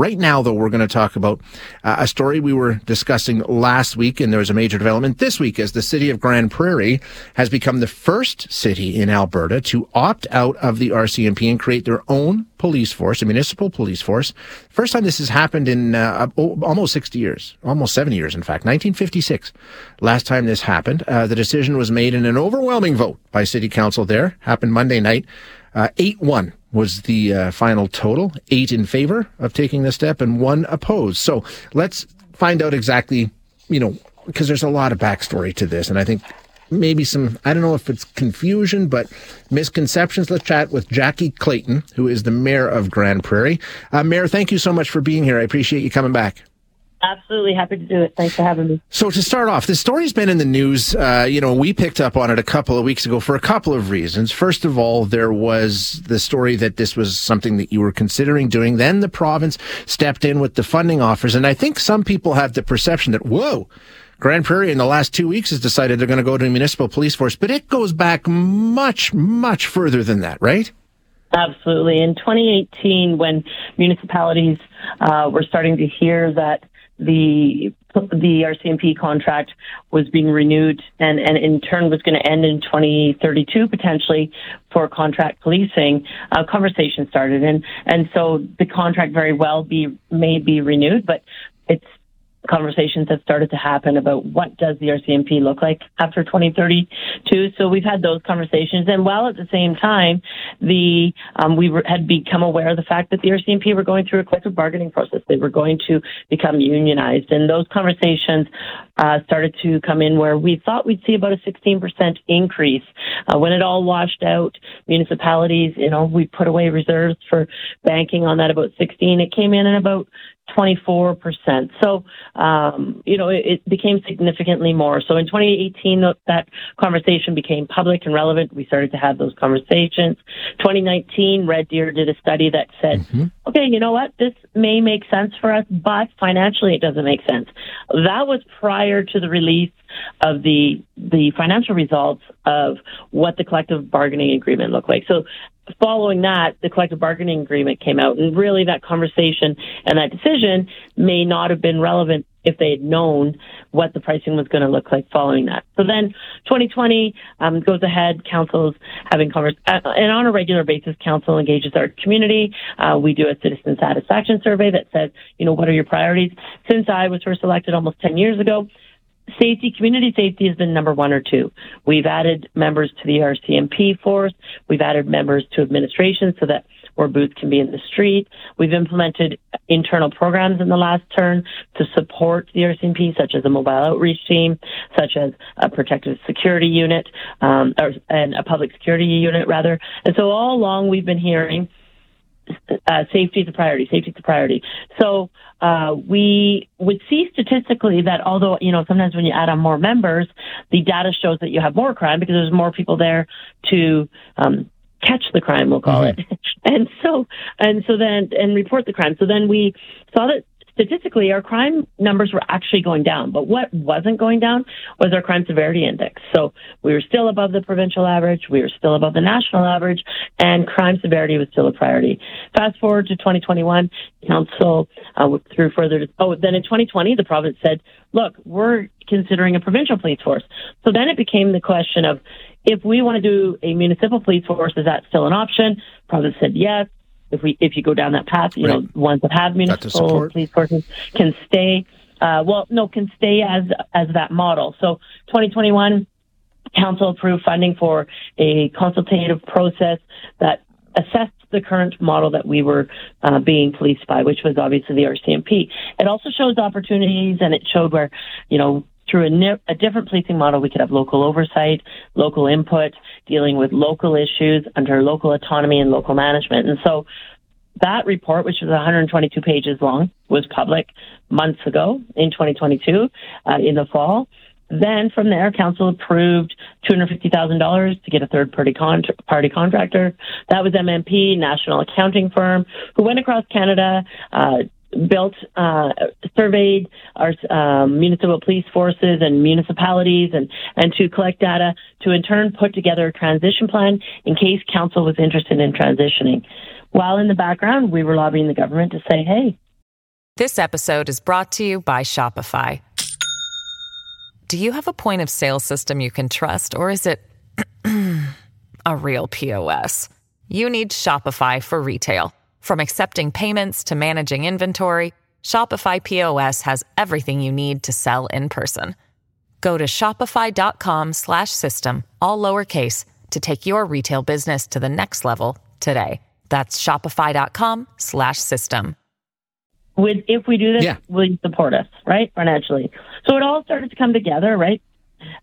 Right now, though, we're going to talk about uh, a story we were discussing last week, and there was a major development this week as the city of Grande Prairie has become the first city in Alberta to opt out of the RCMP and create their own police force, a municipal police force. First time this has happened in uh, almost 60 years, almost 70 years, in fact, 1956. Last time this happened, uh, the decision was made in an overwhelming vote by city council there, happened Monday night. Uh, 8 1 was the uh, final total. Eight in favor of taking the step and one opposed. So let's find out exactly, you know, because there's a lot of backstory to this. And I think maybe some, I don't know if it's confusion, but misconceptions. Let's chat with Jackie Clayton, who is the mayor of Grande Prairie. Uh, mayor, thank you so much for being here. I appreciate you coming back. Absolutely happy to do it. Thanks for having me. So to start off, this story's been in the news. Uh, you know, we picked up on it a couple of weeks ago for a couple of reasons. First of all, there was the story that this was something that you were considering doing. Then the province stepped in with the funding offers, and I think some people have the perception that whoa. Grande Prairie in the last two weeks has decided they're going to go to a municipal police force, but it goes back much, much further than that, right? Absolutely. In 2018, when municipalities uh, were starting to hear that the the RCMP contract was being renewed and, and in turn was going to end in 2032 potentially for contract policing, uh, conversation started. And, and so the contract very well be, may be renewed, but it's conversations have started to happen about what does the RCMP look like after 2032. So we've had those conversations, and while at the same time, the um, we were, had become aware of the fact that the RCMP were going through a collective bargaining process. They were going to become unionized, and those conversations uh, started to come in where we thought we'd see about a 16% increase uh, when it all washed out. Municipalities, you know, we put away reserves for banking on that about 16. It came in at about 24%. So, um, you know, it, it, became significantly more. So in 2018, that conversation became public and relevant. We started to have those conversations. 2019, Red Deer did a study that said, mm-hmm. okay, you know what? This may make sense for us, but financially it doesn't make sense. That was prior to the release of the the financial results of what the collective bargaining agreement looked like. So following that, the collective bargaining agreement came out, and really that conversation and that decision may not have been relevant if they had known what the pricing was going to look like following that. So then 2020 um, goes ahead, councils having conversations, uh, and on a regular basis, council engages our community. Uh, we do a citizen satisfaction survey that says, you know, what are your priorities? Since I was first elected almost 10 years ago, safety, community safety has been number one or two. We've added members to the RCMP force. We've added members to administration so that more boots can be in the street. We've implemented internal programs in the last term to support the RCMP, such as a mobile outreach team, such as a protective security unit, um, or, and a public security unit rather. And so all along we've been hearing uh, safety is a priority. Safety is a priority. So uh, we would see statistically that although you know sometimes when you add on more members, the data shows that you have more crime because there's more people there to um, catch the crime, we'll call mm-hmm. it. And so and so then and report the crime. So then we saw that statistically, our crime numbers were actually going down. But what wasn't going down was our crime severity index. So we were still above the provincial average, we were still above the national average, and crime severity was still a priority. Fast forward to 2021, council uh, through further. Oh, then in 2020, the province said, "Look, we're considering a provincial police force." So then it became the question of if we want to do a municipal police force, is that still an option? Province said yes if we if you go down that path, you right. know, ones that have municipal police forces can stay. Uh, well, no, can stay as as that model. So 2021, council approved funding for a consultative process that assessed the current model that we were uh, being policed by, which was obviously the RCMP. It also shows opportunities, and it showed where, you know, through a, ne- a, different policing model, we could have local oversight, local input, dealing with local issues under local autonomy and local management. And so that report, which was 122 pages long, was public months ago in 2022 uh, in the fall. Then from there, council approved $250,000 to get a third party, party contractor. That was MNP, national accounting firm, who went across Canada, uh, built, uh, surveyed our um, municipal police forces and municipalities and, and to collect data to in turn put together a transition plan in case council was interested in transitioning. While in the background, we were lobbying the government to say, hey. This episode is brought to you by Shopify. Do you have a point of sale system you can trust, or is it a real POS? You need Shopify for retail. From accepting payments to managing inventory, Shopify POS has everything you need to sell in person. Go to shopify.com/system all lowercase to take your retail business to the next level today. That's shopify.com/system. Would if we do this, Yeah. will you support us, right, financially? So it all started to come together, right?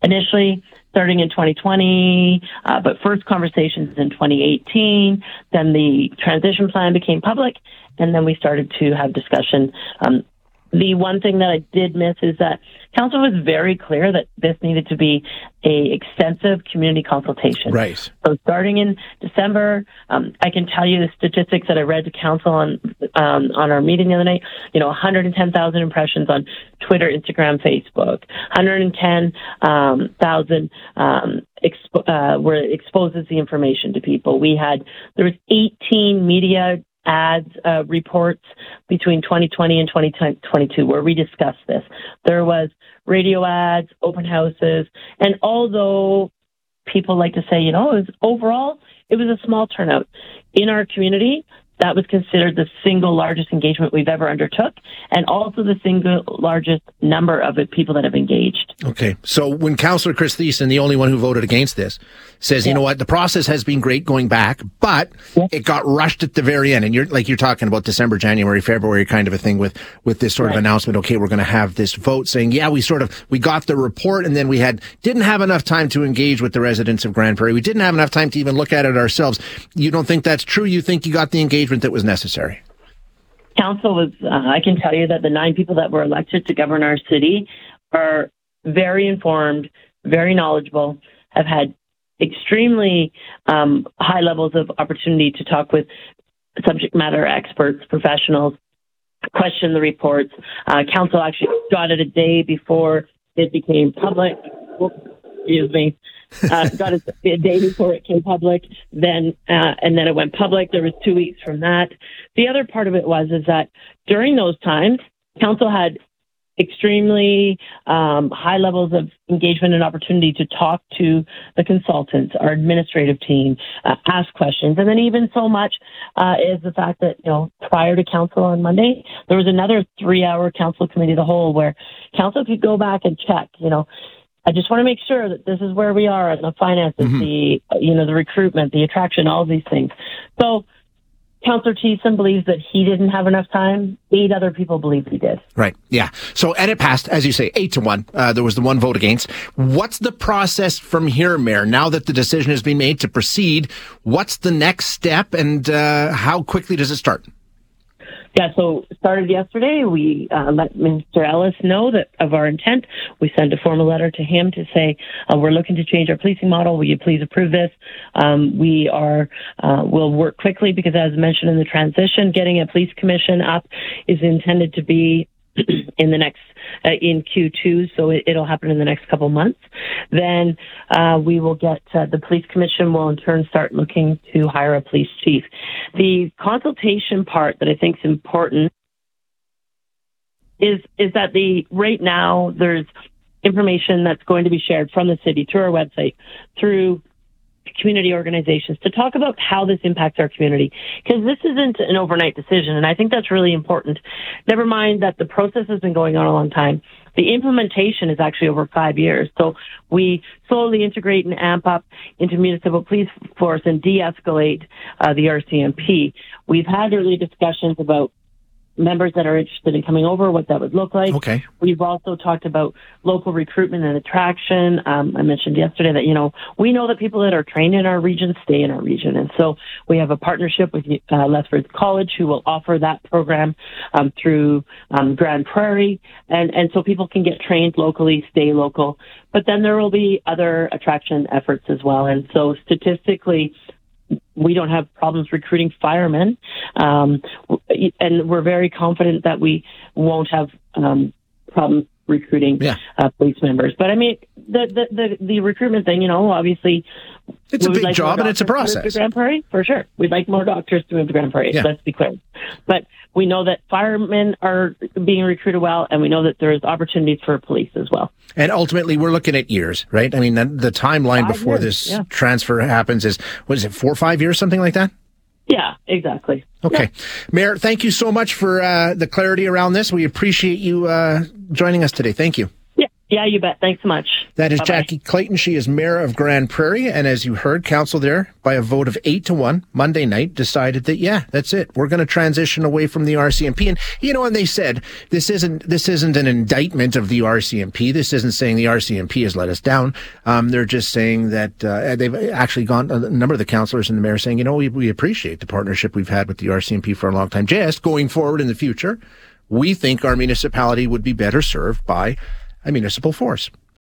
Initially, starting in 2020, uh, but first conversations in 2018. Then the transition plan became public, and then we started to have discussion. Um, the one thing that I did miss is that council was very clear that this needed to be a extensive community consultation. Right. So starting in December, um, I can tell you the statistics that I read to council on um, on our meeting the other night. You know, 110,000 impressions on Twitter, Instagram, Facebook. 110,000 um, expo- uh, where it exposes the information to people. We had there was 18 media ads uh, reports between 2020 and 2022 where we discussed this. There was radio ads, open houses, and although people like to say, you know, it was overall, it was a small turnout in our community. That was considered the single largest engagement we've ever undertook, and also the single largest number of people that have engaged. Okay. So when Councillor Chris Thiessen, the only one who voted against this, says, you know what, the process has been great going back, but Yeah. it got rushed at the very end. And you're like, you're talking about December, January, February kind of a thing with, with this sort of announcement. Okay, we're going to have this vote saying, yeah, we sort of, we got the report and then we had, didn't have enough time to engage with the residents of Grande Prairie. We didn't have enough time to even look at it ourselves. You don't think that's true? You think you got the engagement that was necessary? council was uh, i can tell you that the nine people that were elected to govern our city are very informed very knowledgeable have had extremely um, high levels of opportunity to talk with subject matter experts professionals question the reports uh, council actually got it a day before it became public excuse me uh, got it a day before it came public. Then uh, and then it went public. There was two weeks from that. The other part of it was is that during those times, council had extremely um, high levels of engagement and opportunity to talk to the consultants, our administrative team, uh, ask questions, and then even so much uh, is the fact that you know prior to council on Monday, there was another three-hour council committee of the whole where council could go back and check, you know. I just want to make sure that this is where we are in the finances, the you know the recruitment, the attraction, all these things. So, Councillor Thiessen believes that he didn't have enough time. Eight other people believe he did. Right. Yeah. So, and it passed, as you say, eight to one. Uh, there was the one vote against. What's the process from here, Mayor? Now that the decision has been made to proceed, what's the next step and uh, how quickly does it start? Yeah, so started yesterday. We uh, let Mr. Ellis know that of our intent. We sent a formal letter to him to say uh, we're looking to change our policing model. Will you please approve this? Um, we are uh, will work quickly because, as mentioned in the transition, getting a police commission up is intended to be in the next uh, in Q2, so it, it'll happen in the next couple months. Then uh, we will get uh, the police commission will in turn start looking to hire a police chief. The consultation part that I think is important is is that the right now there's information that's going to be shared from the city through our website through community organizations to talk about how this impacts our community because this isn't an overnight decision and I think that's really important. Never mind that the process has been going on a long time. The implementation is actually over five years. So we slowly integrate and amp up into municipal police force and de-escalate uh, the RCMP. We've had early discussions about members that are interested in coming over, what that would look like. Okay. We've also talked about local recruitment and attraction. Um, I mentioned yesterday that, you know, we know that people that are trained in our region stay in our region. And so we have a partnership with uh, Lethbridge College who will offer that program um, through um, Grande Prairie. And, and so people can get trained locally, stay local. But then there will be other attraction efforts as well. And so statistically, we don't have problems recruiting firemen, um, and we're very confident that we won't have um, problems recruiting yeah. uh, police members. But I mean, the, the the the recruitment thing, you know, obviously, it's a big like job and it's a process. To Grande Prairie, for sure. We'd like more doctors to move to Grande Prairie. Yeah. Let's be clear. But we know that firemen are being recruited well, and we know that there's opportunities for police as well. And ultimately, we're looking at years, right? I mean, the, the timeline five before years, this yeah. transfer happens is what is it, four or five years, something like that? Yeah, exactly. Okay. Yeah. Mayor, thank you so much for uh, the clarity around this. We appreciate you uh, joining us today. Thank you. Yeah, you bet. Thanks so much. That is Bye-bye. Jackie Clayton. She is mayor of Grande Prairie. And as you heard, council there, by a vote of eight to one Monday night, decided that, yeah, that's it. We're going to transition away from the RCMP. And, you know, and they said, this isn't, this isn't an indictment of the RCMP. This isn't saying the RCMP has let us down. Um, they're just saying that, uh, they've actually gone, a number of the councillors and the mayor saying, you know, we, we appreciate the partnership we've had with the RCMP for a long time. Just going forward in the future, we think our municipality would be better served by a municipal force.